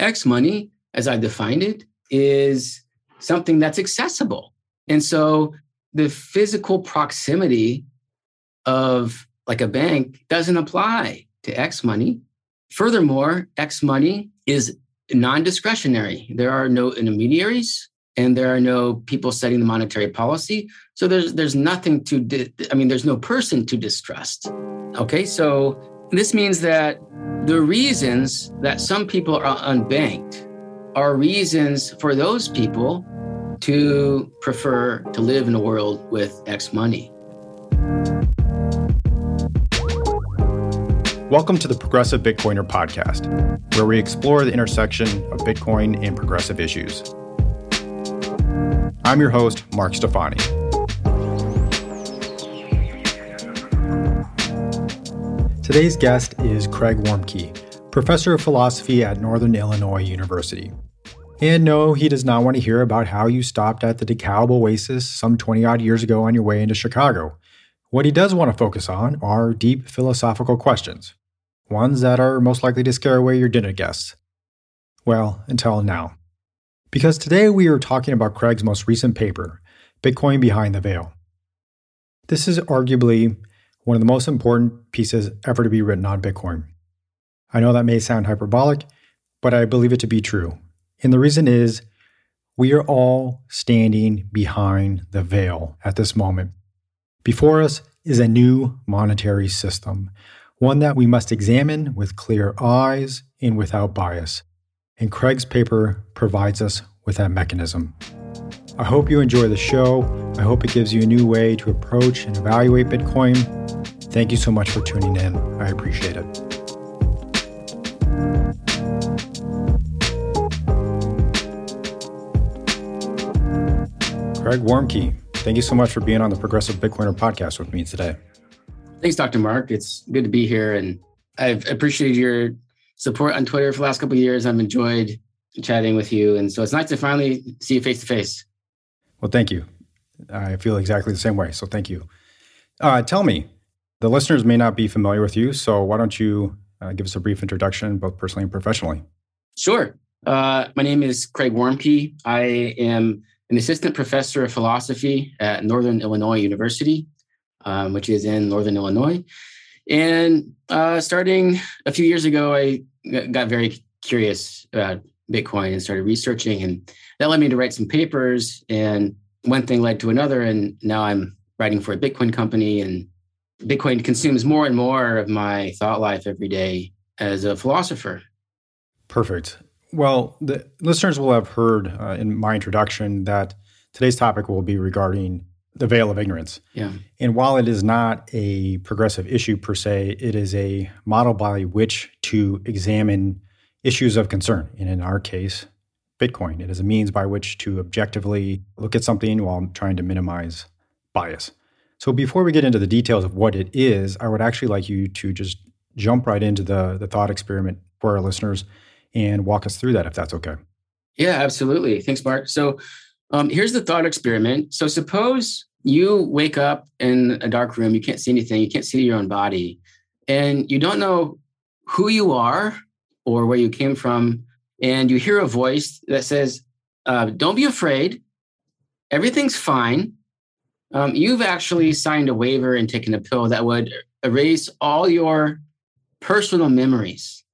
X money, as I defined it, is something that's accessible. And so the physical proximity of like a bank doesn't apply to X money. Furthermore, X money is non discretionary. There are no intermediaries and there are no people setting the monetary policy. So there's there's nothing to di- I mean there's no person to distrust. Okay? So this means that the reasons that some people are unbanked are reasons for those people to prefer to live in a world with X money. Welcome to the Progressive Bitcoiner podcast, where we explore the intersection of Bitcoin and progressive issues. I'm your host, Mark Stefani. Today's guest is Craig Warmke, professor of philosophy at Northern Illinois University. And no, he does not want to hear about how you stopped at the DeKalb Oasis some 20 odd years ago on your way into Chicago. What he does want to focus on are deep philosophical questions, ones that are most likely to scare away your dinner guests. Well, until now. Because today we are talking about Craig's most recent paper, Bitcoin Behind the Veil. This is arguably one of the most important pieces ever to be written on Bitcoin. I know that may sound hyperbolic, but I believe it to be true. And the reason is we are all standing behind the veil at this moment. Before us is a new monetary system, one that we must examine with clear eyes and without bias. And Craig's paper provides us with that mechanism. I hope you enjoy the show. I hope it gives you a new way to approach and evaluate Bitcoin. Thank you so much for tuning in. I appreciate it. Craig Warmke, thank you so much for being on the Progressive Bitcoiner podcast with me today. Thanks, Dr. Mark. It's good to be here. And I've appreciated your support on Twitter for the last couple of years. I've enjoyed chatting with you. And so it's nice to finally see you face to face. Well, thank you. I feel exactly the same way. So thank you. Uh, tell me, the listeners may not be familiar with you. So why don't you uh, give us a brief introduction, both personally and professionally? Sure. Uh, my name is Craig Warmke. I am an assistant professor of philosophy at Northern Illinois University, um, which is in Northern Illinois. And uh, starting a few years ago, I got very curious about Bitcoin and started researching, and that led me to write some papers. And one thing led to another, and now I'm writing for a Bitcoin company, and Bitcoin consumes more and more of my thought life every day as a philosopher. Perfect. Well, the listeners will have heard uh, in my introduction that today's topic will be regarding the veil of ignorance. Yeah. And while it is not a progressive issue per se, it is a model by which to examine issues of concern. And in our case, Bitcoin. It is a means by which to objectively look at something while trying to minimize bias. So before we get into the details of what it is, I would actually like you to just jump right into the, the thought experiment for our listeners and walk us through that if that's okay. Yeah, absolutely. Thanks, Mark. So um, here's the thought experiment. So suppose you wake up in a dark room, you can't see anything, you can't see your own body, and you don't know who you are or where you came from, and you hear a voice that says, uh, Don't be afraid, everything's fine. Um, you've actually signed a waiver and taken a pill that would erase all your personal memories,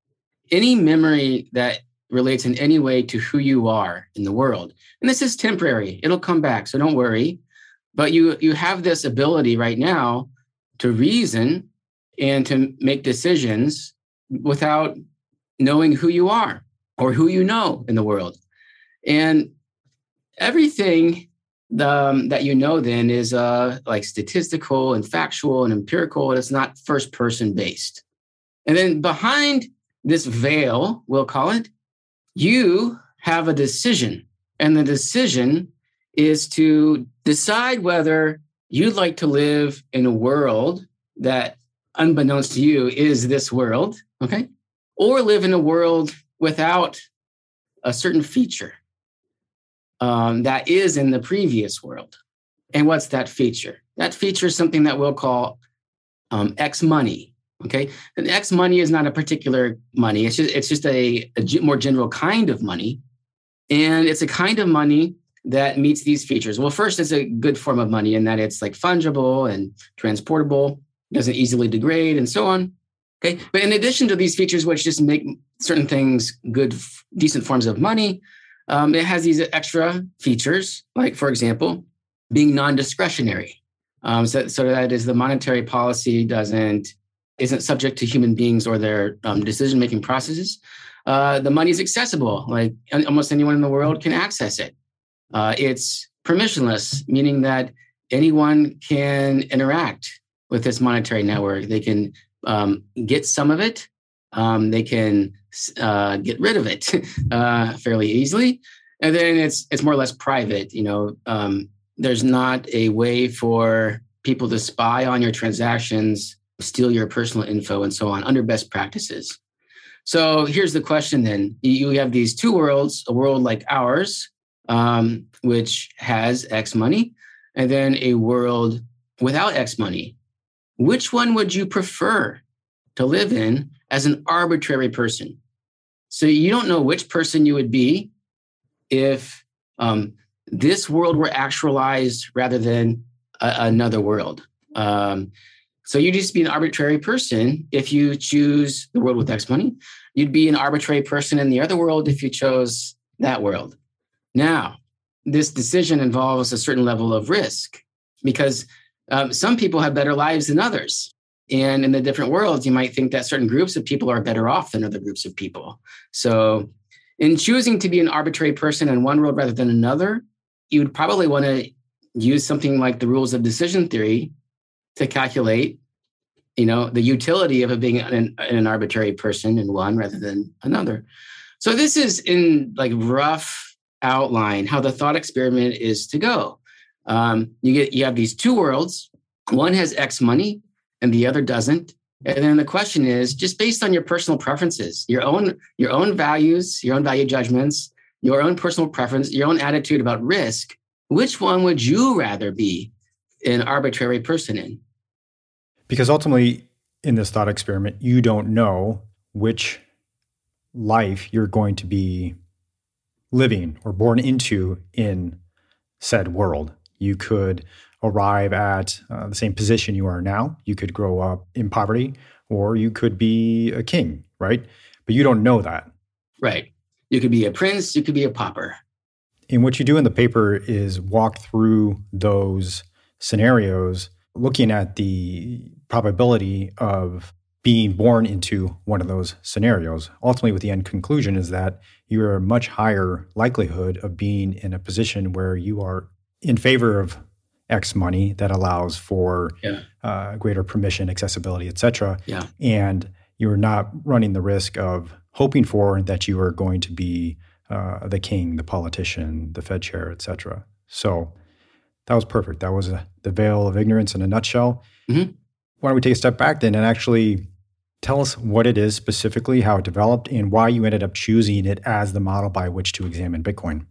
any memory that relates in any way to who you are in the world. And this is temporary, it'll come back, so don't worry. But you, you have this ability right now to reason and to make decisions without knowing who you are or who you know in the world. And everything um, that you know then is uh, like statistical and factual and empirical, and it's not first person based. And then behind this veil, we'll call it, you have a decision. And the decision is to decide whether you'd like to live in a world that, unbeknownst to you, is this world, okay? Or live in a world without a certain feature um, that is in the previous world. And what's that feature? That feature is something that we'll call um, X money Okay, and X money is not a particular money. It's just it's just a, a more general kind of money, and it's a kind of money that meets these features. Well, first, it's a good form of money in that it's like fungible and transportable, doesn't easily degrade, and so on. Okay, but in addition to these features, which just make certain things good, decent forms of money, um, it has these extra features, like for example, being non-discretionary. Um, so, so that is the monetary policy doesn't isn't subject to human beings or their um, decision making processes. Uh, the money is accessible, like almost anyone in the world can access it. Uh, it's permissionless, meaning that anyone can interact with this monetary network. They can um, get some of it, um, they can uh, get rid of it uh, fairly easily, and then it's it's more or less private. You know, um, there's not a way for people to spy on your transactions, steal your personal info, and so on under best practices. So here's the question then you have these two worlds, a world like ours, um, which has X money, and then a world without X money. Which one would you prefer to live in as an arbitrary person? So you don't know which person you would be if um, this world were actualized rather than a, another world. Um, so you'd just be an arbitrary person if you choose the world with X money. You'd be an arbitrary person in the other world if you chose that world. Now, this decision involves a certain level of risk because um, some people have better lives than others. And in the different worlds, you might think that certain groups of people are better off than other groups of people. So, in choosing to be an arbitrary person in one world rather than another, you would probably want to use something like the rules of decision theory to calculate you know the utility of being an, an arbitrary person in one rather than another so this is in like rough outline how the thought experiment is to go um, you get you have these two worlds one has x money and the other doesn't and then the question is just based on your personal preferences your own your own values your own value judgments your own personal preference your own attitude about risk which one would you rather be an arbitrary person in? Because ultimately, in this thought experiment, you don't know which life you're going to be living or born into in said world. You could arrive at uh, the same position you are now. You could grow up in poverty, or you could be a king, right? But you don't know that. Right. You could be a prince, you could be a pauper. And what you do in the paper is walk through those scenarios, looking at the probability of being born into one of those scenarios. Ultimately, with the end conclusion is that you're a much higher likelihood of being in a position where you are in favor of X money that allows for yeah. uh, greater permission, accessibility, etc. Yeah. And you're not running the risk of hoping for that you are going to be uh, the king, the politician, the Fed chair, etc. So that was perfect. That was a, the veil of ignorance in a nutshell. Mm-hmm. Why don't we take a step back then and actually tell us what it is specifically, how it developed, and why you ended up choosing it as the model by which to examine Bitcoin?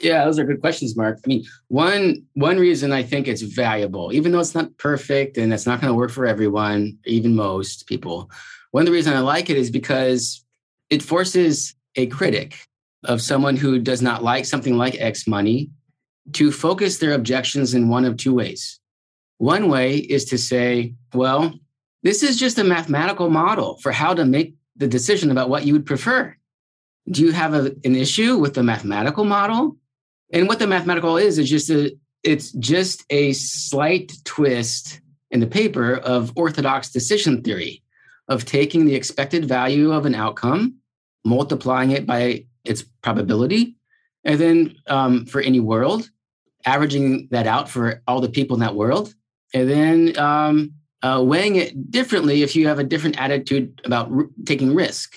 Yeah, those are good questions, Mark. I mean, one one reason I think it's valuable, even though it's not perfect and it's not going to work for everyone, even most people. One of the reasons I like it is because it forces a critic of someone who does not like something like X money to focus their objections in one of two ways. One way is to say, well, this is just a mathematical model for how to make the decision about what you would prefer. Do you have a, an issue with the mathematical model? And what the mathematical is is just a it's just a slight twist in the paper of orthodox decision theory of taking the expected value of an outcome, multiplying it by its probability. And then um, for any world, averaging that out for all the people in that world. And then um, uh, weighing it differently if you have a different attitude about r- taking risk.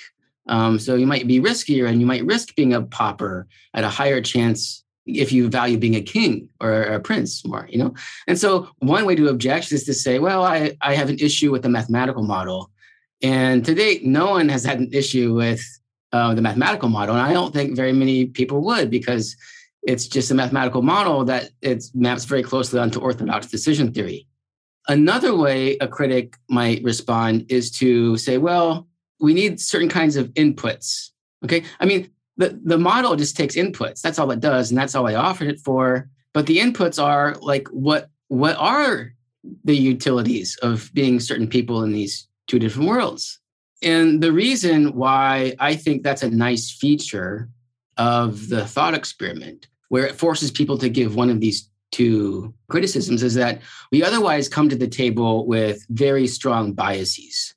Um, so you might be riskier and you might risk being a pauper at a higher chance if you value being a king or a prince more, you know? And so one way to object is to say, well, I, I have an issue with the mathematical model. And to date, no one has had an issue with uh, the mathematical model. And I don't think very many people would because it's just a mathematical model that it maps very closely onto orthodox decision theory. Another way a critic might respond is to say, well, we need certain kinds of inputs. Okay. I mean, the, the model just takes inputs. That's all it does. And that's all I offered it for. But the inputs are like, what, what are the utilities of being certain people in these two different worlds? And the reason why I think that's a nice feature of the thought experiment, where it forces people to give one of these two criticisms, is that we otherwise come to the table with very strong biases.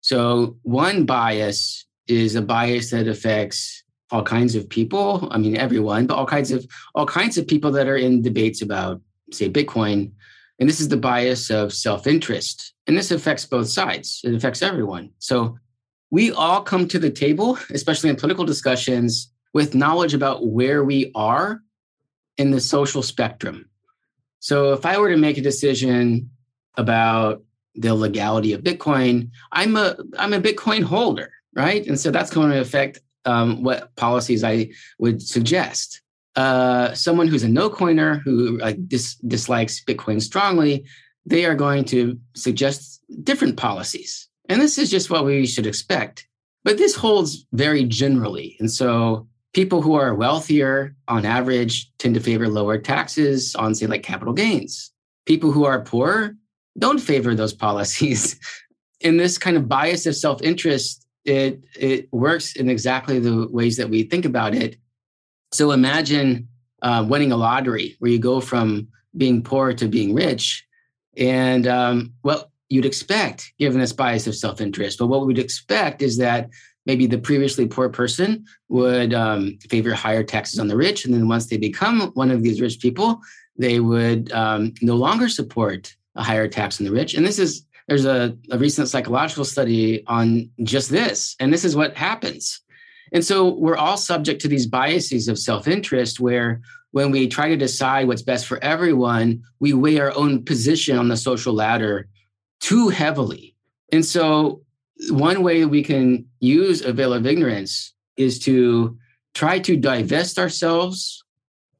So, one bias is a bias that affects all kinds of people. I mean, everyone, but all kinds of all kinds of people that are in debates about, say, Bitcoin. And this is the bias of self-interest. And this affects both sides. It affects everyone. So we all come to the table, especially in political discussions, with knowledge about where we are in the social spectrum. So if I were to make a decision about the legality of Bitcoin, I'm a I'm a Bitcoin holder, right? And so that's going to affect um, what policies I would suggest. Uh, someone who's a no coiner who like dis- dislikes Bitcoin strongly, they are going to suggest different policies. And this is just what we should expect. But this holds very generally. And so people who are wealthier on average tend to favor lower taxes on, say, like capital gains. People who are poor don't favor those policies. In this kind of bias of self interest, it, it works in exactly the ways that we think about it. So imagine uh, winning a lottery where you go from being poor to being rich. And um, well, you'd expect, given this bias of self interest. But what we'd expect is that maybe the previously poor person would um, favor higher taxes on the rich. And then once they become one of these rich people, they would um, no longer support a higher tax on the rich. And this is, there's a, a recent psychological study on just this. And this is what happens. And so we're all subject to these biases of self interest where when we try to decide what's best for everyone, we weigh our own position on the social ladder too heavily. And so, one way we can use a veil of ignorance is to try to divest ourselves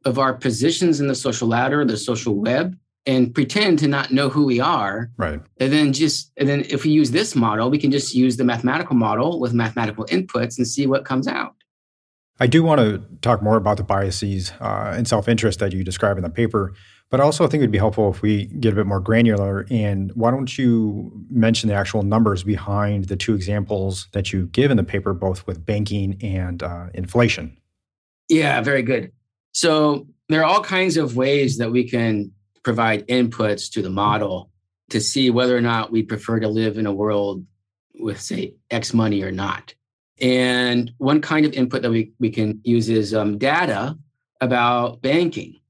of our positions in the social ladder, the social web, and pretend to not know who we are. Right. And then just, and then if we use this model, we can just use the mathematical model with mathematical inputs and see what comes out. I do want to talk more about the biases uh, and self interest that you describe in the paper. But also, I think it'd be helpful if we get a bit more granular. And why don't you mention the actual numbers behind the two examples that you give in the paper, both with banking and uh, inflation? Yeah, very good. So there are all kinds of ways that we can provide inputs to the model to see whether or not we prefer to live in a world with, say, X money or not. And one kind of input that we, we can use is um, data about banking.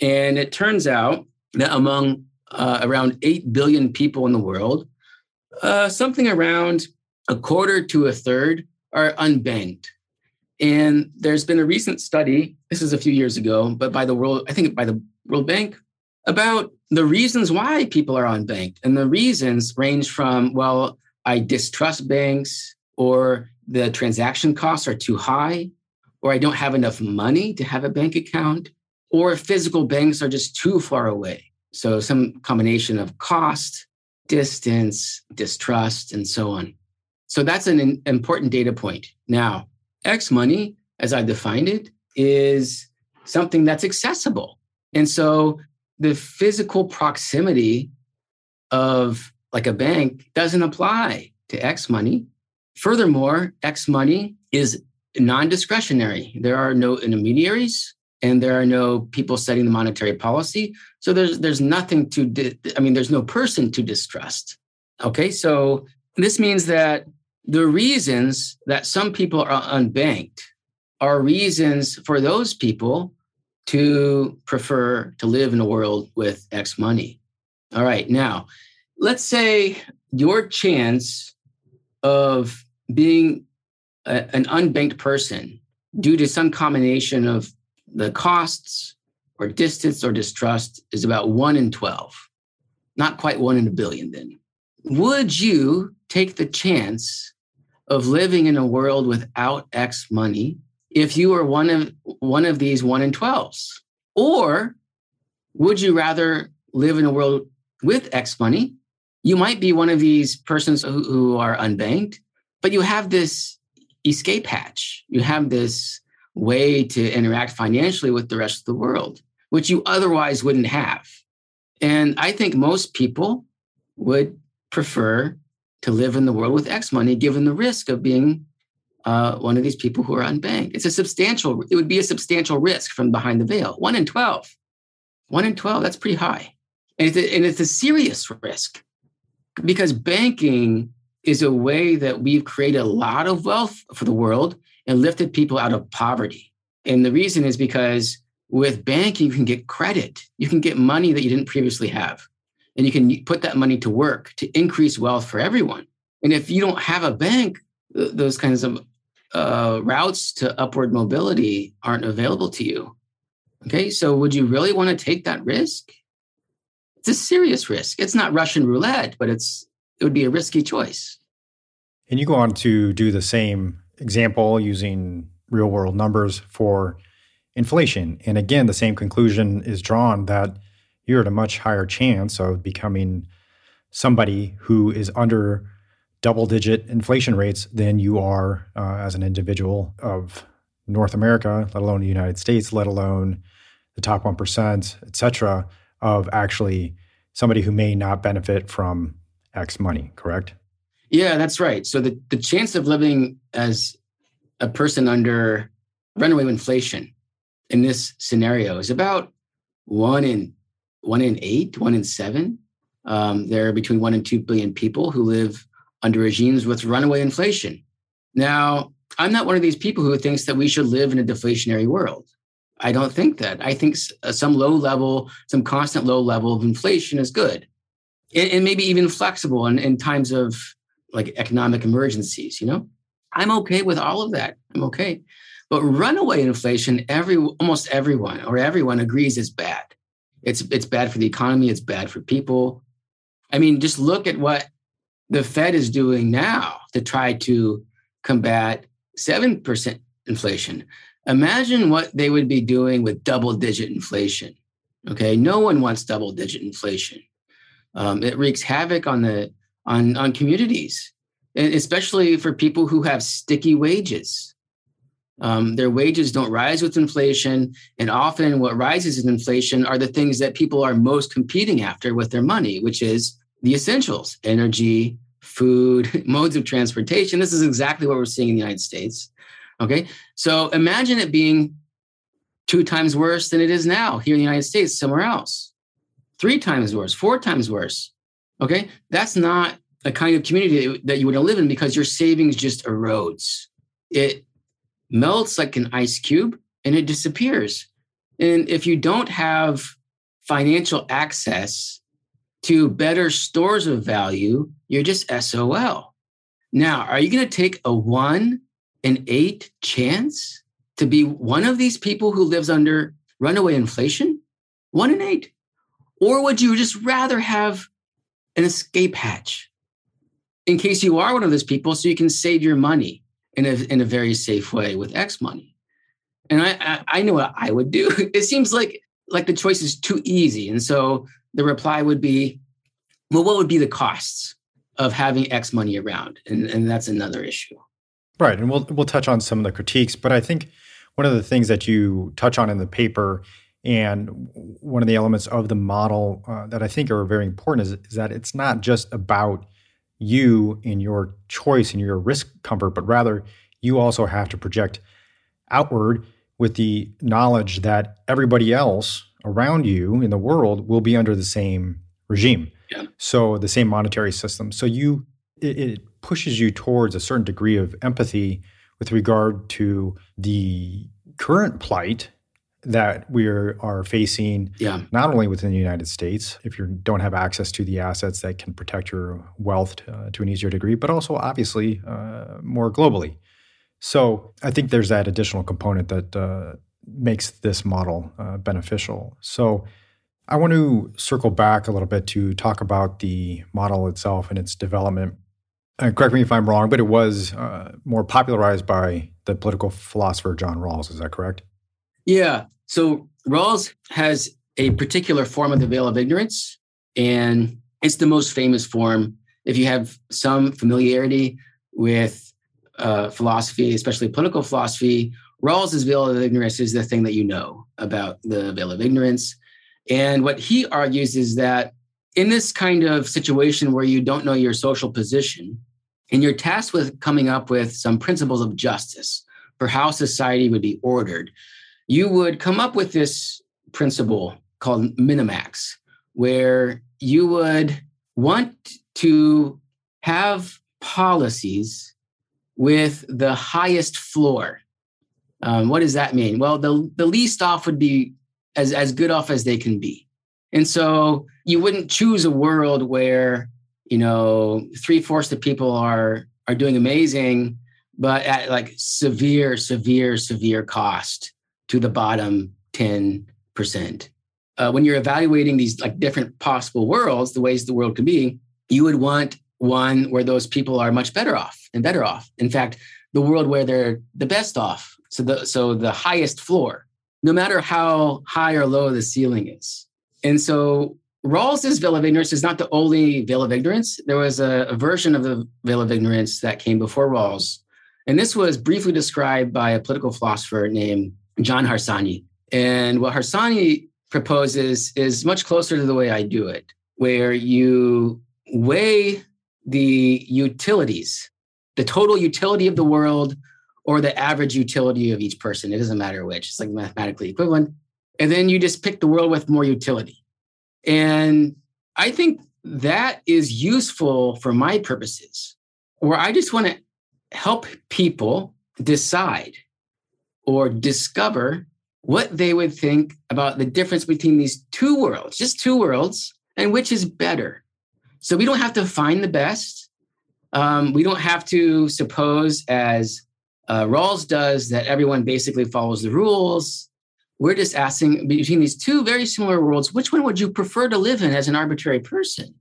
And it turns out that among uh, around 8 billion people in the world, uh, something around a quarter to a third are unbanked. And there's been a recent study, this is a few years ago, but by the World, I think by the World Bank, about the reasons why people are unbanked. And the reasons range from, well, I distrust banks, or the transaction costs are too high, or I don't have enough money to have a bank account, or physical banks are just too far away. So, some combination of cost, distance, distrust, and so on. So, that's an important data point. Now, X money, as I defined it, is something that's accessible. And so, the physical proximity of like a bank doesn't apply to X money. Furthermore, X money is non discretionary. There are no intermediaries and there are no people setting the monetary policy. So there's there's nothing to di- I mean there's no person to distrust. Okay, so this means that the reasons that some people are unbanked are reasons for those people to prefer to live in a world with X money. All right, now let's say your chance of being a, an unbanked person due to some combination of the costs or distance or distrust is about one in 12, not quite one in a billion then. Would you take the chance of living in a world without X money if you were one of one of these one in 12s? Or would you rather live in a world with X money, you might be one of these persons who, who are unbanked, but you have this escape hatch. You have this way to interact financially with the rest of the world, which you otherwise wouldn't have. And I think most people would prefer to live in the world with X money, given the risk of being uh, one of these people who are unbanked. It's a substantial, it would be a substantial risk from behind the veil. One in 12. One in 12, that's pretty high. And it's a, and it's a serious risk because banking is a way that we've created a lot of wealth for the world and lifted people out of poverty. And the reason is because with banking, you can get credit, you can get money that you didn't previously have. And you can put that money to work to increase wealth for everyone. And if you don't have a bank, those kinds of uh, routes to upward mobility aren't available to you. Okay, so would you really want to take that risk? It's a serious risk. It's not Russian roulette, but it's it would be a risky choice. And you go on to do the same example using real world numbers for inflation. And again, the same conclusion is drawn that you're at a much higher chance of becoming somebody who is under double digit inflation rates than you are uh, as an individual of North America, let alone the United States, let alone the top 1%, et cetera, of actually somebody who may not benefit from X money, correct? Yeah, that's right. So the, the chance of living as a person under runaway inflation in this scenario is about one in one in eight, one in seven. Um, there are between one and two billion people who live under regimes with runaway inflation. Now, I'm not one of these people who thinks that we should live in a deflationary world. I don't think that. I think uh, some low level, some constant low level of inflation is good. And, maybe even flexible in, in times of like economic emergencies, you know? I'm okay with all of that. I'm okay. But runaway inflation, every almost everyone or everyone agrees is bad. It's it's bad for the economy, it's bad for people. I mean, just look at what the Fed is doing now to try to combat 7% inflation. Imagine what they would be doing with double digit inflation. Okay, no one wants double digit inflation. Um, it wreaks havoc on the on on communities, and especially for people who have sticky wages. Um, their wages don't rise with inflation, and often what rises in inflation are the things that people are most competing after with their money, which is the essentials: energy, food, modes of transportation. This is exactly what we're seeing in the United States. Okay. So imagine it being two times worse than it is now here in the United States, somewhere else. Three times worse, four times worse. Okay. That's not a kind of community that you want to live in because your savings just erodes. It melts like an ice cube and it disappears. And if you don't have financial access to better stores of value, you're just SOL. Now, are you going to take a one in eight chance to be one of these people who lives under runaway inflation? One in eight. Or would you just rather have an escape hatch in case you are one of those people so you can save your money in a, in a very safe way with X money? And I, I, I know what I would do. It seems like like the choice is too easy. And so the reply would be, well, what would be the costs of having X money around? And, and that's another issue. Right. And we'll we'll touch on some of the critiques, but I think one of the things that you touch on in the paper and one of the elements of the model uh, that I think are very important is, is that it's not just about you and your choice and your risk comfort, but rather you also have to project outward with the knowledge that everybody else around you in the world will be under the same regime. Yeah. So the same monetary system. So you it, it pushes you towards a certain degree of empathy with regard to the current plight that we are, are facing yeah. not only within the United States, if you don't have access to the assets that can protect your wealth to, uh, to an easier degree, but also obviously uh, more globally. So I think there's that additional component that uh, makes this model uh, beneficial. So I want to circle back a little bit to talk about the model itself and its development. Uh, correct me if I'm wrong, but it was uh, more popularized by the political philosopher John Rawls. Is that correct? Yeah. So Rawls has a particular form of the veil of ignorance And it's the most famous form. If you have some familiarity with uh, philosophy, especially political philosophy, Rawls's veil of ignorance is the thing that you know about the veil of ignorance. And what he argues is that in this kind of situation where you don't know your social position, and you're tasked with coming up with some principles of justice for how society would be ordered, you would come up with this principle called minimax, where you would want to have policies with the highest floor. Um, what does that mean? Well, the, the least off would be as, as good off as they can be. And so you wouldn't choose a world where, you know, three fourths of people are are doing amazing, but at like severe, severe, severe cost to the bottom 10%. Uh, when you're evaluating these like different possible worlds, the ways the world could be, you would want one where those people are much better off and better off. In fact, the world where they're the best off. So the so the highest floor, no matter how high or low the ceiling is. And so Rawls's veil of ignorance is not the only veil of ignorance. There was a, a version of the veil of ignorance that came before Rawls. And this was briefly described by a political philosopher named John Harsanyi. And what Harsanyi proposes is much closer to the way I do it, where you weigh the utilities, the total utility of the world, or the average utility of each person. It doesn't matter which, it's like mathematically equivalent. And then you just pick the world with more utility. And I think that is useful for my purposes, where I just want to help people decide or discover what they would think about the difference between these two worlds, just two worlds, and which is better. So we don't have to find the best. Um, we don't have to suppose, as uh, Rawls does, that everyone basically follows the rules. We're just asking between these two very similar worlds, which one would you prefer to live in as an arbitrary person?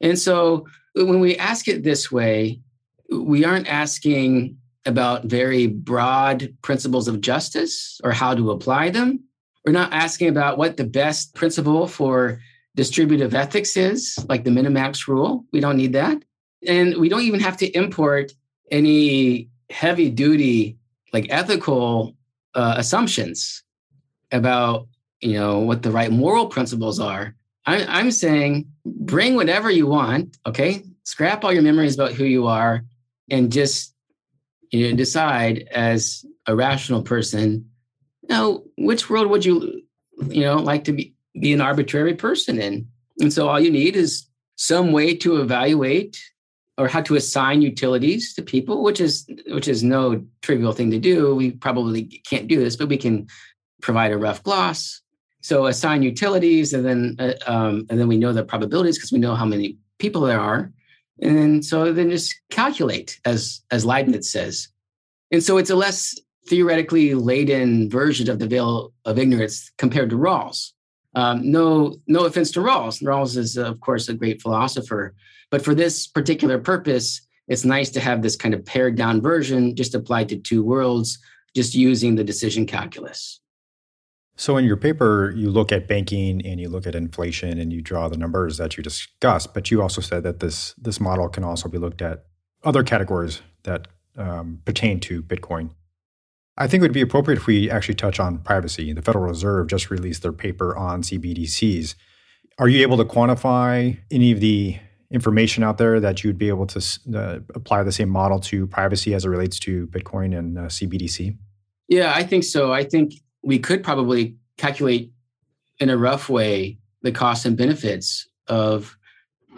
And so when we ask it this way, we aren't asking about very broad principles of justice or how to apply them. We're not asking about what the best principle for distributive ethics is, like the minimax rule. We don't need that. And we don't even have to import any heavy duty, like ethical uh, assumptions about, you know, what the right moral principles are. I, I'm saying bring whatever you want, okay? Scrap all your memories about who you are and just you know, decide as a rational person, you know, which world would you, you know, like to be be an arbitrary person in. And so all you need is some way to evaluate or how to assign utilities to people, which is which is no trivial thing to do. We probably can't do this, but we can provide a rough gloss. So assign utilities, and then uh, um, and then we know the probabilities because we know how many people there are, and then, so then just calculate as as Leibniz says. And so it's a less theoretically laden version of the veil of ignorance compared to Rawls. Um, no, no offense to Rawls. Rawls is, of course, a great philosopher. But for this particular purpose, it's nice to have this kind of pared down version just applied to two worlds, just using the decision calculus. So, in your paper, you look at banking and you look at inflation and you draw the numbers that you discussed. But you also said that this this model can also be looked at other categories that um, pertain to Bitcoin. I think it would be appropriate if we actually touch on privacy. The Federal Reserve just released their paper on CBDCs. Are you able to quantify any of the information out there that you'd be able to uh, apply the same model to privacy as it relates to Bitcoin and uh, CBDC? Yeah, I think so. I think we could probably calculate in a rough way the costs and benefits of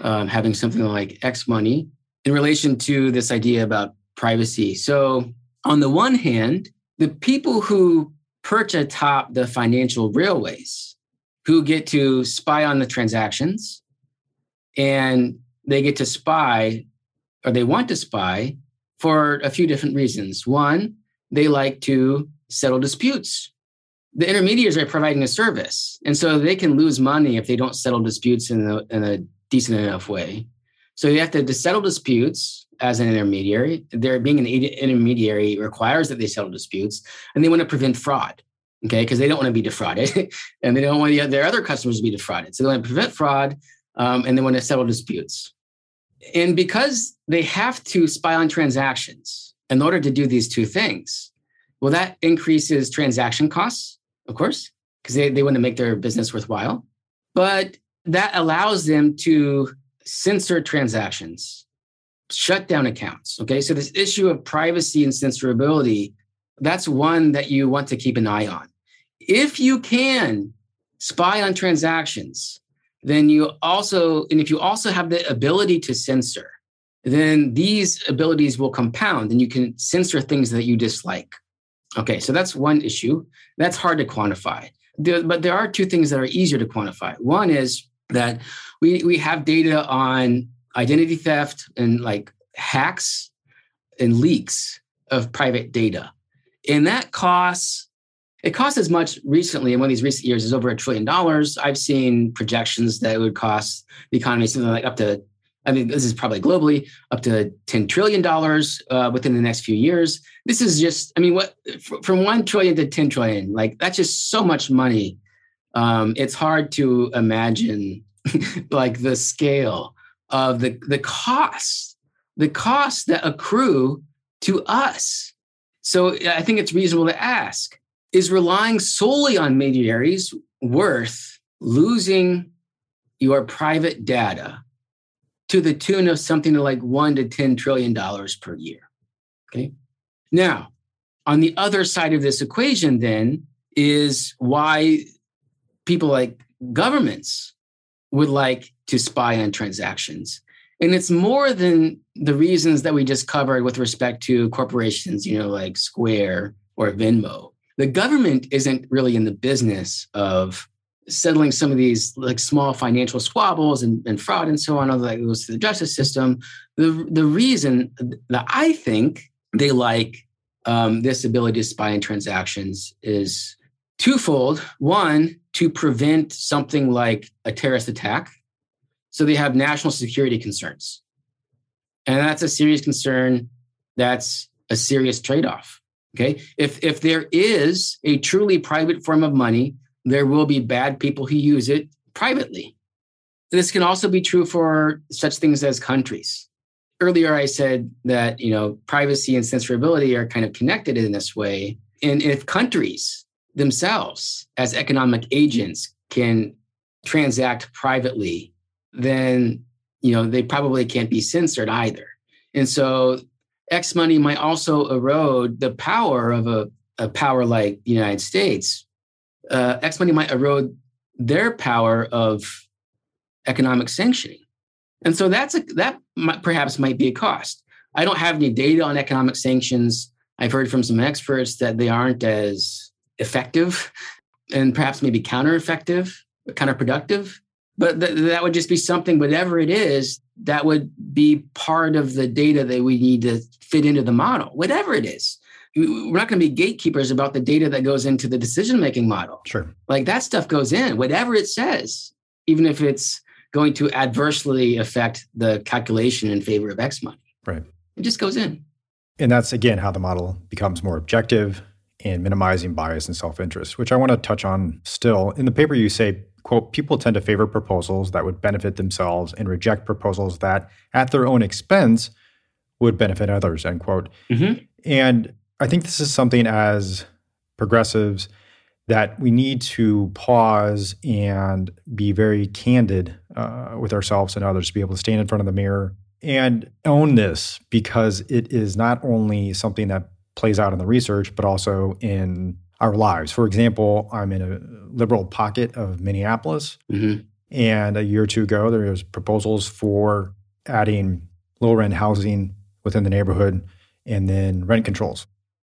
um, having something like X money in relation to this idea about privacy. So, on the one hand, the people who perch atop the financial railways who get to spy on the transactions and they get to spy or they want to spy for a few different reasons. One, they like to settle disputes. The intermediaries are providing a service, and so they can lose money if they don't settle disputes in a, in a decent enough way. So you have to settle disputes as an intermediary. There being an intermediary requires that they settle disputes and they want to prevent fraud. Okay, because they don't want to be defrauded and they don't want their other customers to be defrauded. So they want to prevent fraud. um, and they want to settle disputes. And because they have to spy on transactions in order to do these two things, well, that increases transaction costs, of course, because they, they want to make their business worthwhile. But that allows them to censor transactions, shut down accounts. Okay. So, this issue of privacy and censorability, that's one that you want to keep an eye on. If you can spy on transactions, then you also, and if you also have the ability to censor, then these abilities will compound and you can censor things that you dislike. Okay, so that's one issue. That's hard to quantify. There, but there are two things that are easier to quantify. One is that we, we have data on identity theft and like hacks and leaks of private data. And that costs, it costs as much recently in one of these recent years as over a trillion dollars. I've seen projections that it would cost the economy something like up to I mean, this is probably globally up to $10 trillion uh, within the next few years. This is just, I mean, what from 1 trillion to 10 trillion, like that's just so much money. Um, it's hard to imagine like the scale of the, the costs, the costs that accrue to us. So I think it's reasonable to ask is relying solely on mediaries worth losing your private data to the tune of something like one to ten trillion dollars per year. Okay. Now, on the other side of this equation, then is why people like governments would like to spy on transactions. And it's more than the reasons that we just covered with respect to corporations, you know, like Square or Venmo. The government isn't really in the business of settling some of these like small financial squabbles and, and fraud and so on, all that goes to the justice system. The, the reason that I think they like um, this ability to spy on transactions is twofold. One, to prevent something like a terrorist attack. So they have national security concerns. And that's a serious concern. That's a serious trade off. Okay. If, if there is a truly private form of money there will be bad people who use it privately. This can also be true for such things as countries. Earlier, I said that you know privacy and censorability are kind of connected in this way. And if countries themselves, as economic agents, can transact privately, then you know they probably can't be censored either. And so, X money might also erode the power of a, a power like the United States uh, X money might erode their power of economic sanctioning. And so that's a, that might, perhaps might be a cost. I don't have any data on economic sanctions. I've heard from some experts that they aren't as effective and perhaps maybe counter effective, counterproductive. But th- that would just be something, whatever it is, that would be part of the data that we need to fit into the model, whatever it is we're not going to be gatekeepers about the data that goes into the decision making model. Sure. Like that stuff goes in, whatever it says, even if it's going to adversely affect the calculation in favor of X money. Right. It just goes in. And that's again how the model becomes more objective and minimizing bias and self-interest, which I want to touch on still. In the paper you say, quote, people tend to favor proposals that would benefit themselves and reject proposals that at their own expense would benefit others, end quote. Mm-hmm. And I think this is something as progressives that we need to pause and be very candid uh, with ourselves and others to be able to stand in front of the mirror and own this because it is not only something that plays out in the research, but also in our lives. For example, I'm in a liberal pocket of Minneapolis. Mm-hmm. And a year or two ago, there was proposals for adding low rent housing within the neighborhood and then rent controls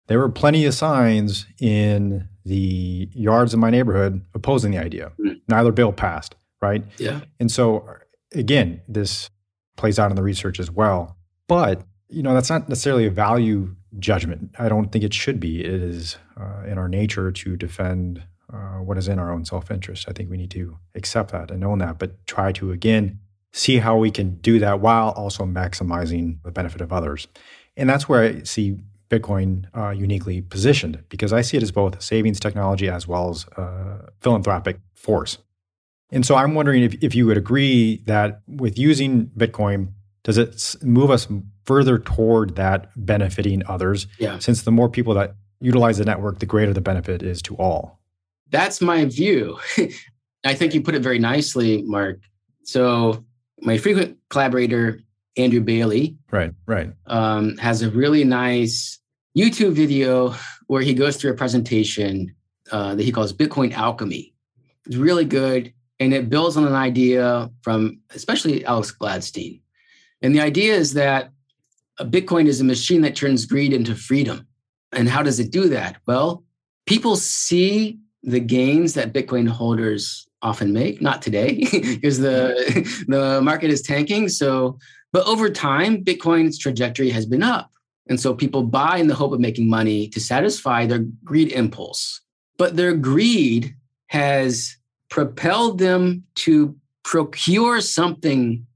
there were plenty of signs in the yards in my neighborhood opposing the idea. Mm. Neither bill passed, right? Yeah. And so again, this plays out in the research as well. But you know, that's not necessarily a value judgment. I don't think it should be. It is uh, in our nature to defend uh, what is in our own self-interest. I think we need to accept that and own that, but try to again see how we can do that while also maximizing the benefit of others. And that's where I see Bitcoin uh, uniquely positioned because I see it as both a savings technology as well as a philanthropic force. And so I'm wondering if, if you would agree that with using Bitcoin, does it move us further toward that benefiting others? Yeah. Since the more people that utilize the network, the greater the benefit is to all. That's my view. I think you put it very nicely, Mark. So my frequent collaborator, Andrew Bailey, right, right, um, has a really nice YouTube video where he goes through a presentation uh, that he calls Bitcoin Alchemy. It's really good, and it builds on an idea from especially Alex Gladstein. And the idea is that Bitcoin is a machine that turns greed into freedom. And how does it do that? Well, people see the gains that Bitcoin holders often make, not today, because the, the market is tanking. So, but over time, Bitcoin's trajectory has been up. And so people buy in the hope of making money to satisfy their greed impulse. But their greed has propelled them to procure something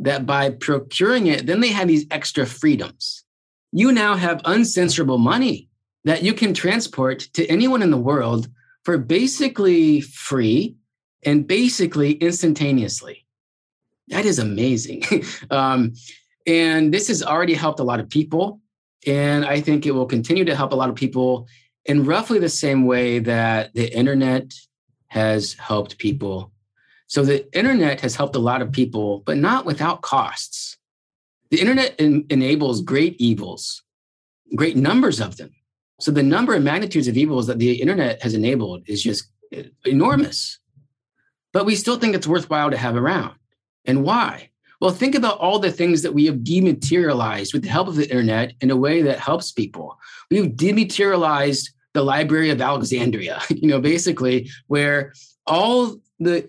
that by procuring it, then they have these extra freedoms. You now have uncensorable money that you can transport to anyone in the world for basically free and basically instantaneously. That is amazing. um, and this has already helped a lot of people. And I think it will continue to help a lot of people in roughly the same way that the internet has helped people. So the internet has helped a lot of people, but not without costs. The internet en- enables great evils, great numbers of them. So the number and magnitudes of evils that the internet has enabled is just eh, enormous. But we still think it's worthwhile to have around. And why? Well, think about all the things that we have dematerialized with the help of the internet in a way that helps people. We've dematerialized the Library of Alexandria, you know, basically, where all the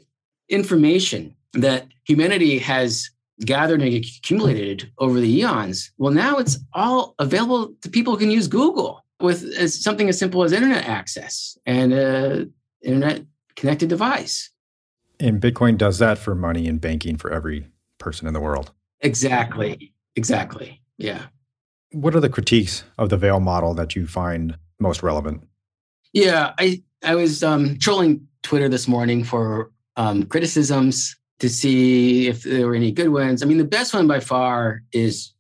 information that humanity has gathered and accumulated over the eons, well, now it's all available to people who can use Google with as, something as simple as internet access and an internet connected device. And Bitcoin does that for money and banking for every person in the world. Exactly. Exactly. Yeah. What are the critiques of the Veil model that you find most relevant? Yeah, I I was um, trolling Twitter this morning for um, criticisms to see if there were any good ones. I mean, the best one by far is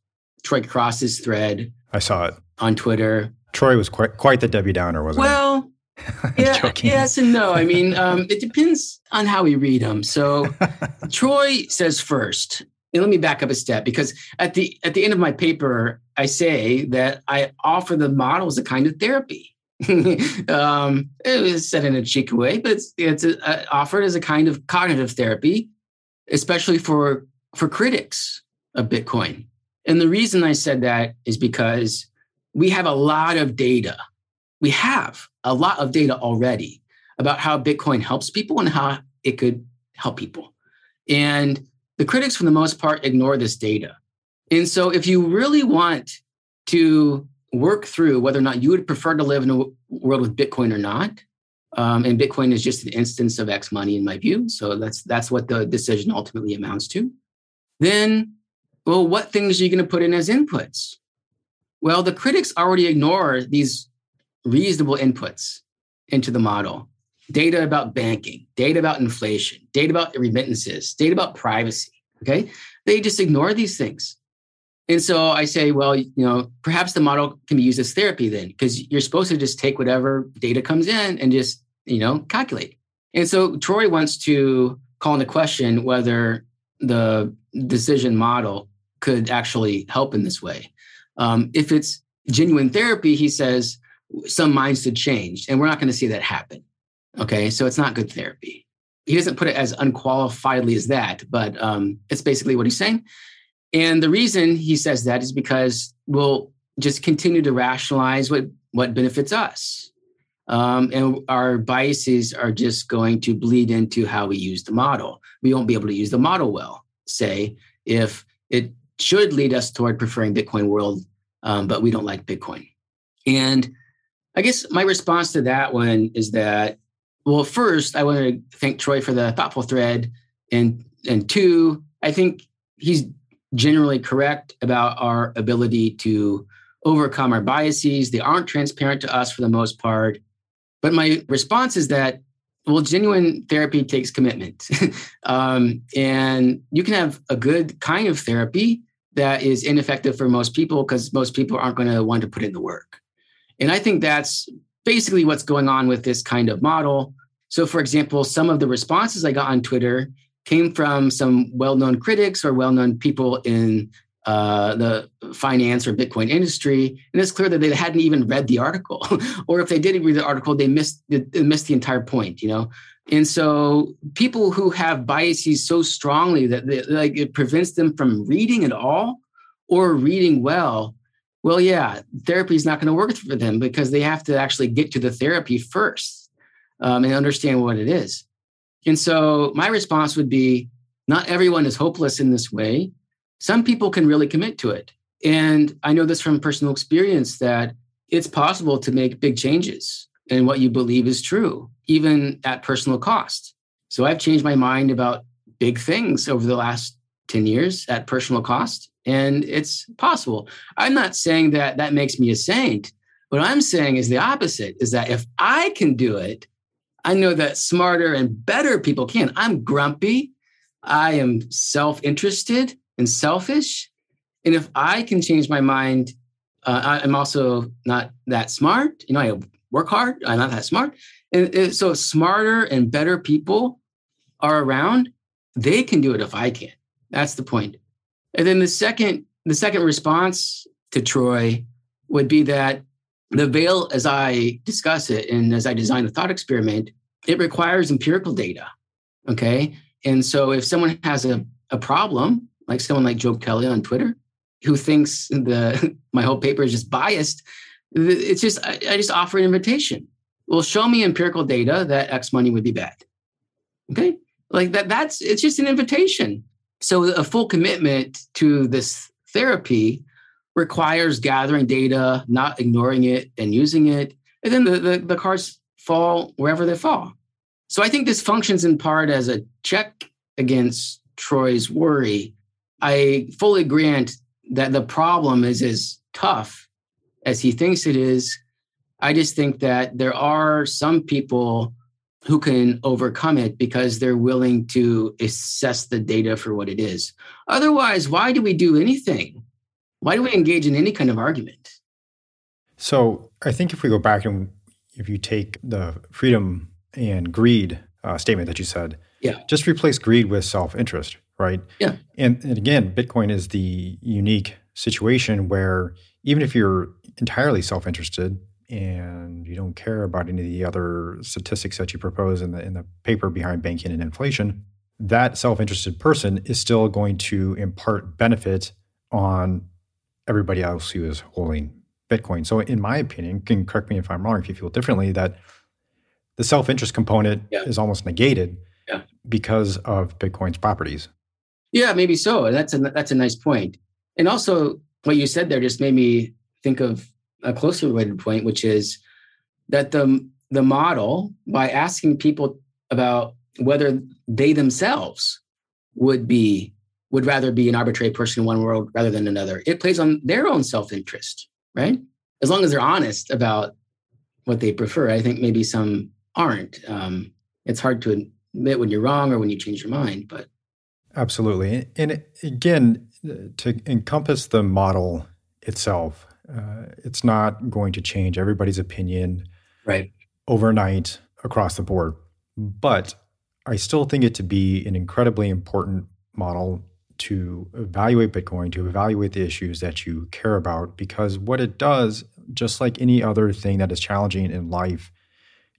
Troy Cross's thread. I saw it on Twitter. Troy was quite quite the Debbie Downer, wasn't well, he? Well, yeah, yes and no. I mean, um, it depends on how we read them. So, Troy says first. And let me back up a step because at the at the end of my paper, I say that I offer the models a kind of therapy. um, it was said in a cheeky way, but it's, it's uh, offered as a kind of cognitive therapy, especially for for critics of Bitcoin. And the reason I said that is because we have a lot of data. We have a lot of data already about how Bitcoin helps people and how it could help people. And the critics, for the most part, ignore this data. And so, if you really want to work through whether or not you would prefer to live in a world with Bitcoin or not, um, and Bitcoin is just an instance of X money, in my view. So that's that's what the decision ultimately amounts to. Then, well, what things are you going to put in as inputs? Well, the critics already ignore these reasonable inputs into the model data about banking, data about inflation, data about remittances, data about privacy. Okay. They just ignore these things. And so I say, well, you know, perhaps the model can be used as therapy then, because you're supposed to just take whatever data comes in and just, you know, calculate. And so Troy wants to call into question whether the decision model could actually help in this way. Um, if it's genuine therapy, he says some minds should change, and we're not going to see that happen. Okay, so it's not good therapy. He doesn't put it as unqualifiedly as that, but um, it's basically what he's saying. And the reason he says that is because we'll just continue to rationalize what, what benefits us. Um, and our biases are just going to bleed into how we use the model. We won't be able to use the model well, say, if it should lead us toward preferring Bitcoin world, um, but we don't like Bitcoin. And I guess my response to that one is that, well, first, I want to thank Troy for the thoughtful thread. And, and two, I think he's generally correct about our ability to overcome our biases. They aren't transparent to us for the most part. But my response is that well, genuine therapy takes commitment. um, and you can have a good kind of therapy that is ineffective for most people because most people aren't going to want to put in the work. And I think that's basically what's going on with this kind of model. So, for example, some of the responses I got on Twitter came from some well known critics or well known people in uh, the finance or Bitcoin industry, and it's clear that they hadn't even read the article, or if they did read the article, they missed they missed the entire point. You know, and so people who have biases so strongly that they, like it prevents them from reading at all or reading well. Well, yeah, therapy is not going to work for them because they have to actually get to the therapy first um, and understand what it is. And so my response would be not everyone is hopeless in this way some people can really commit to it. And I know this from personal experience that it's possible to make big changes in what you believe is true, even at personal cost. So I've changed my mind about big things over the last 10 years at personal cost, and it's possible. I'm not saying that that makes me a saint. What I'm saying is the opposite is that if I can do it, I know that smarter and better people can. I'm grumpy. I am self interested and selfish. And if I can change my mind, uh, I'm also not that smart. You know, I work hard. I'm not that smart. And, and so, smarter and better people are around. They can do it if I can. That's the point. And then the second, the second response to Troy would be that the veil, as I discuss it and as I design the thought experiment, it requires empirical data. Okay. And so if someone has a, a problem, like someone like Joe Kelly on Twitter, who thinks the my whole paper is just biased. It's just I, I just offer an invitation. Well, show me empirical data that X money would be bad. Okay, like that. That's it's just an invitation. So a full commitment to this therapy requires gathering data, not ignoring it and using it, and then the, the, the cards fall wherever they fall. So I think this functions in part as a check against Troy's worry I fully grant that the problem is as tough as he thinks it is. I just think that there are some people who can overcome it because they're willing to assess the data for what it is. Otherwise, why do we do anything? Why do we engage in any kind of argument? So I think if we go back and if you take the freedom and greed uh, statement that you said, yeah, just replace greed with self interest, right? Yeah. And, and again, Bitcoin is the unique situation where even if you're entirely self interested and you don't care about any of the other statistics that you propose in the in the paper behind banking and inflation, that self-interested person is still going to impart benefit on everybody else who is holding Bitcoin. So in my opinion, can correct me if I'm wrong if you feel differently, that the self-interest component yeah. is almost negated yeah. because of Bitcoin's properties. Yeah, maybe so. And that's a that's a nice point. And also, what you said there just made me think of a closely related point, which is that the the model by asking people about whether they themselves would be would rather be an arbitrary person in one world rather than another. It plays on their own self interest, right? As long as they're honest about what they prefer. I think maybe some aren't. Um, it's hard to admit when you're wrong or when you change your mind, but Absolutely. And again, to encompass the model itself, uh, it's not going to change everybody's opinion right overnight across the board. But I still think it to be an incredibly important model to evaluate Bitcoin, to evaluate the issues that you care about, because what it does, just like any other thing that is challenging in life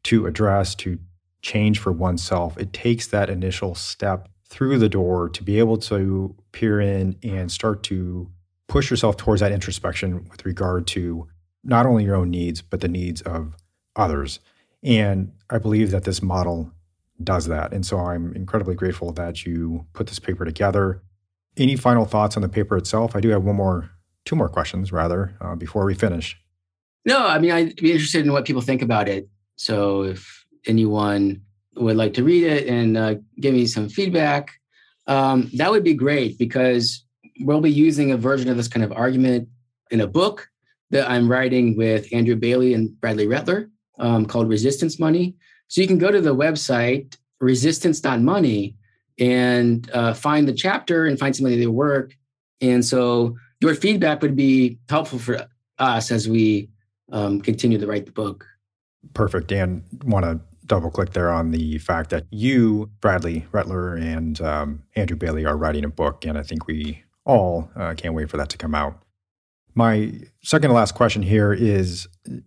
to address, to change for oneself, it takes that initial step through the door to be able to peer in and start to push yourself towards that introspection with regard to not only your own needs, but the needs of others. And I believe that this model does that. And so I'm incredibly grateful that you put this paper together. Any final thoughts on the paper itself? I do have one more, two more questions rather, uh, before we finish. No, I mean, I'd be interested in what people think about it. So if anyone would like to read it and uh, give me some feedback, um, that would be great because we'll be using a version of this kind of argument in a book that I'm writing with Andrew Bailey and Bradley Rettler um, called Resistance Money. So you can go to the website resistance.money and uh, find the chapter and find somebody that work. And so your feedback would be helpful for us as we um, continue to write the book. Perfect. Dan, want to double click there on the fact that you, Bradley Rettler, and um, Andrew Bailey are writing a book, and I think we all uh, can't wait for that to come out. My second to last question here is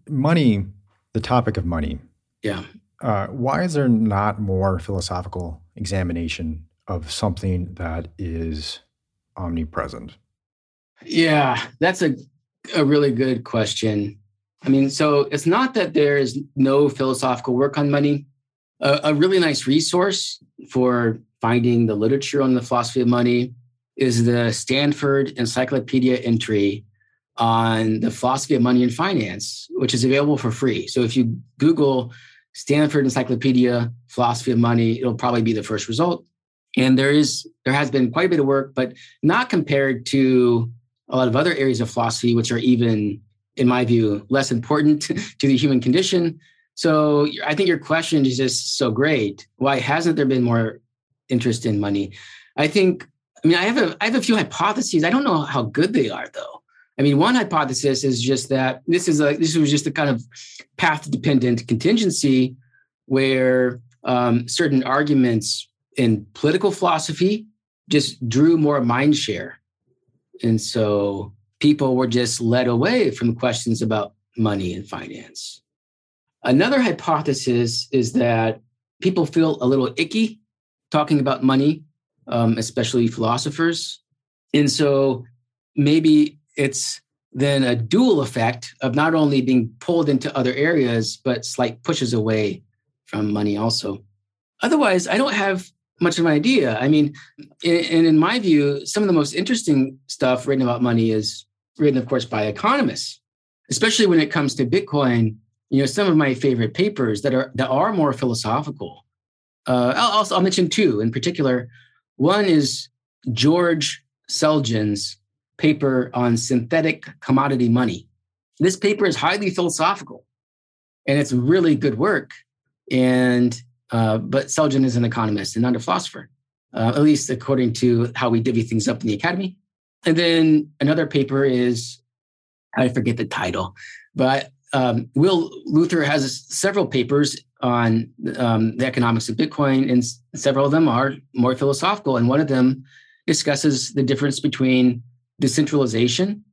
money, the topic of money. Yeah. Uh, why is there not more philosophical examination of something that is omnipresent? Yeah, that's a, a really good question. I mean, so it's not that there is no philosophical work on money. A, a really nice resource for finding the literature on the philosophy of money is the Stanford Encyclopedia entry on the philosophy of money and finance, which is available for free. So if you Google Stanford Encyclopedia Philosophy of Money, it'll probably be the first result. And there is there has been quite a bit of work, but not compared to a lot of other areas of philosophy, which are even, in my view, less important to the human condition. So I think your question is just so great. Why hasn't there been more interest in money? I think, I mean, I have a I have a few hypotheses. I don't know how good they are though. I mean, one hypothesis is just that this is a this was just a kind of path dependent contingency where um, certain arguments in political philosophy just drew more mind share. And so people were just led away from questions about money and finance. Another hypothesis is that people feel a little icky talking about money, um, especially philosophers. And so maybe it's then a dual effect of not only being pulled into other areas, but slight pushes away from money also. Otherwise, I don't have much of an idea. I mean, and in my view, some of the most interesting stuff written about money is written, of course, by economists, especially when it comes to Bitcoin. You know, some of my favorite papers that are that are more philosophical. Uh, I'll, also, I'll mention two in particular. One is George Selgin's paper on synthetic commodity money. This paper is highly philosophical, and it's really good work. And uh, but Selgin is an economist and not a philosopher, uh, at least according to how we divvy things up in the academy. And then another paper is, I forget the title, but um, Will Luther has several papers on um, the economics of Bitcoin, and several of them are more philosophical. And one of them discusses the difference between decentralization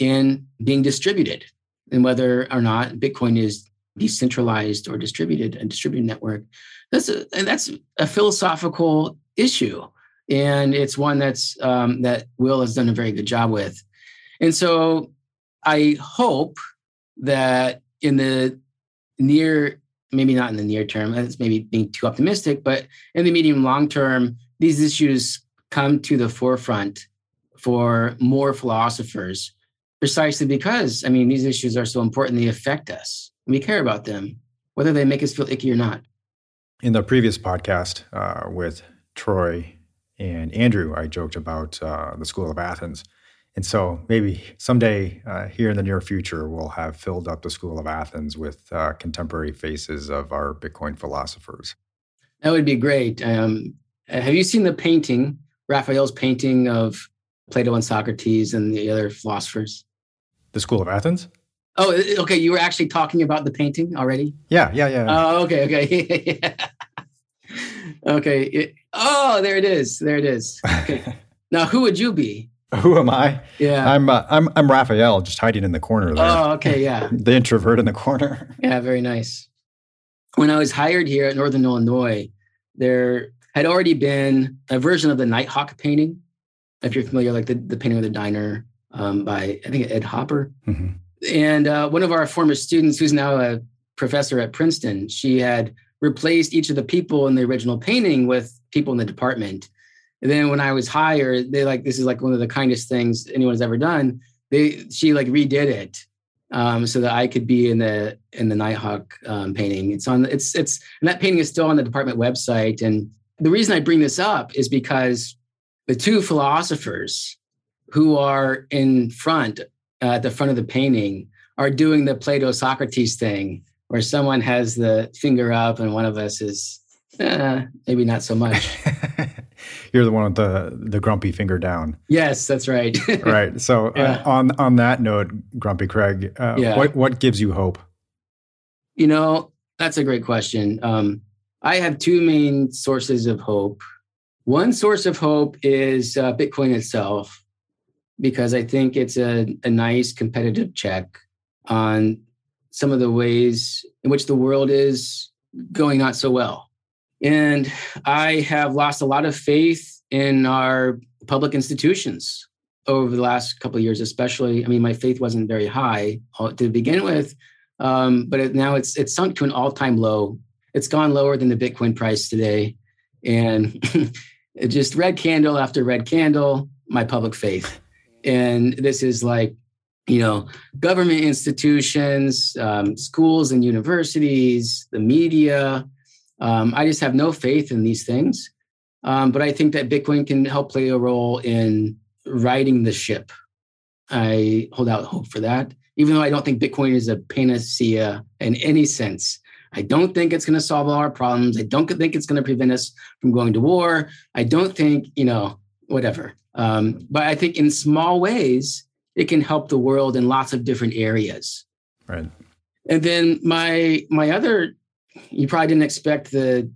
and being distributed, and whether or not Bitcoin is decentralized or distributed, a distributed network. That's a, that's a philosophical issue, and it's one that's um, that Will has done a very good job with. And so, I hope that in the near, maybe not in the near term, that's maybe being too optimistic, but in the medium long term, these issues come to the forefront for more philosophers, precisely because I mean these issues are so important; they affect us we care about them, whether they make us feel icky or not. In the previous podcast uh, with Troy and Andrew, I joked about uh, the School of Athens. And so maybe someday uh, here in the near future, we'll have filled up the School of Athens with uh, contemporary faces of our Bitcoin philosophers. That would be great. Um, have you seen the painting, Raphael's painting of Plato and Socrates and the other philosophers? The School of Athens? Oh, okay. You were actually talking about the painting already. Yeah, yeah, yeah. Oh, okay, okay, okay. It, oh, there it is. There it is. Okay. now, who would you be? Who am I? Yeah, I'm. Uh, I'm. I'm Raphael, just hiding in the corner there. Oh, okay, yeah. the introvert in the corner. Yeah, very nice. When I was hired here at Northern Illinois, there had already been a version of the Nighthawk painting. If you're familiar, like the, the painting of the diner um, by I think Ed Hopper. Mm-hmm and uh, one of our former students, who's now a professor at Princeton, she had replaced each of the people in the original painting with people in the department. And then when I was hired, they like this is like one of the kindest things anyone's ever done. They she like redid it um, so that I could be in the in the Nighthawk um, painting. It's on it's it's and that painting is still on the department website. And the reason I bring this up is because the two philosophers who are in front uh, at the front of the painting are doing the Plato Socrates thing where someone has the finger up and one of us is eh, maybe not so much. You're the one with the the grumpy finger down. Yes, that's right. right. So uh, yeah. uh, on on that note, Grumpy Craig, uh, yeah. what what gives you hope? You know, that's a great question. Um, I have two main sources of hope. One source of hope is uh, Bitcoin itself, because I think it's a, a nice competitive check on some of the ways in which the world is going not so well. And I have lost a lot of faith in our public institutions over the last couple of years, especially. I mean, my faith wasn't very high to begin with, um, but it, now it's it's sunk to an all-time low. It's gone lower than the Bitcoin price today, and it just red candle after red candle. My public faith, and this is like you know government institutions, um, schools and universities, the media. Um, I just have no faith in these things. Um, but I think that Bitcoin can help play a role in riding the ship. I hold out hope for that, even though I don't think Bitcoin is a panacea in any sense. I don't think it's going to solve all our problems. I don't think it's going to prevent us from going to war. I don't think, you know, whatever. Um, but I think in small ways, it can help the world in lots of different areas. Right. And then my my other, you probably didn't expect the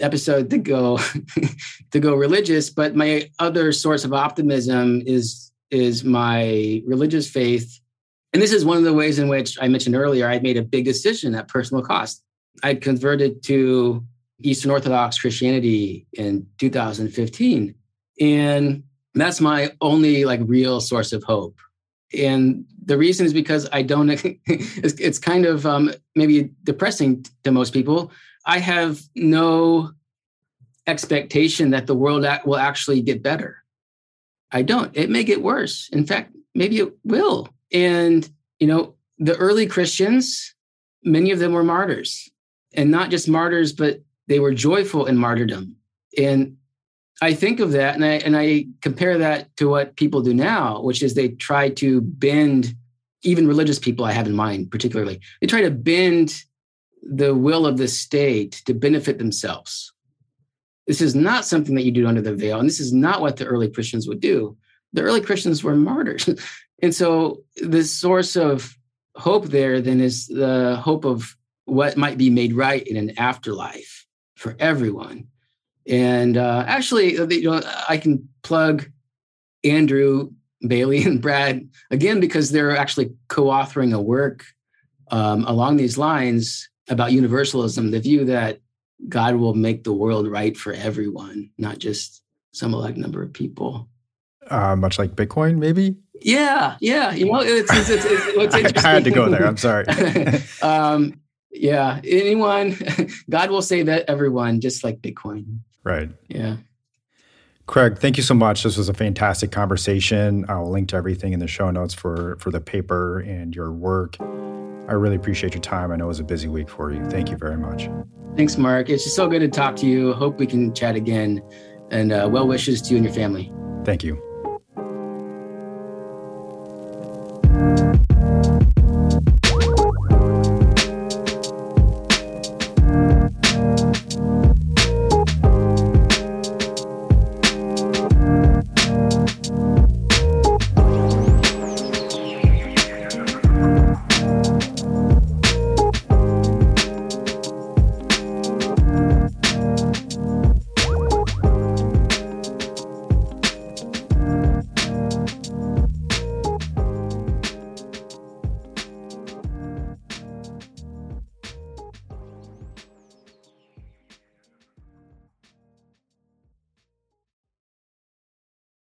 episode to go to go religious but my other source of optimism is is my religious faith and this is one of the ways in which i mentioned earlier i made a big decision at personal cost i converted to eastern orthodox christianity in 2015 and that's my only like real source of hope and the reason is because i don't it's, it's kind of um, maybe depressing to most people I have no expectation that the world will actually get better. I don't. It may get worse. In fact, maybe it will. And, you know, the early Christians, many of them were martyrs. And not just martyrs, but they were joyful in martyrdom. And I think of that and I and I compare that to what people do now, which is they try to bend even religious people I have in mind particularly. They try to bend the will of the state to benefit themselves. This is not something that you do under the veil, and this is not what the early Christians would do. The early Christians were martyrs. and so the source of hope there then is the hope of what might be made right in an afterlife for everyone. And uh, actually, uh, you know, I can plug Andrew Bailey and Brad again because they're actually co-authoring a work um, along these lines about universalism, the view that God will make the world right for everyone, not just some elect number of people. Uh, much like Bitcoin, maybe. Yeah, yeah. You know, it's, it's, it's, it's interesting. I had to go there. I'm sorry. um, yeah, anyone, God will save that everyone, just like Bitcoin. Right. Yeah. Craig, thank you so much. This was a fantastic conversation. I'll link to everything in the show notes for for the paper and your work. I really appreciate your time. I know it was a busy week for you. Thank you very much. Thanks, Mark. It's just so good to talk to you. Hope we can chat again. And uh, well wishes to you and your family. Thank you.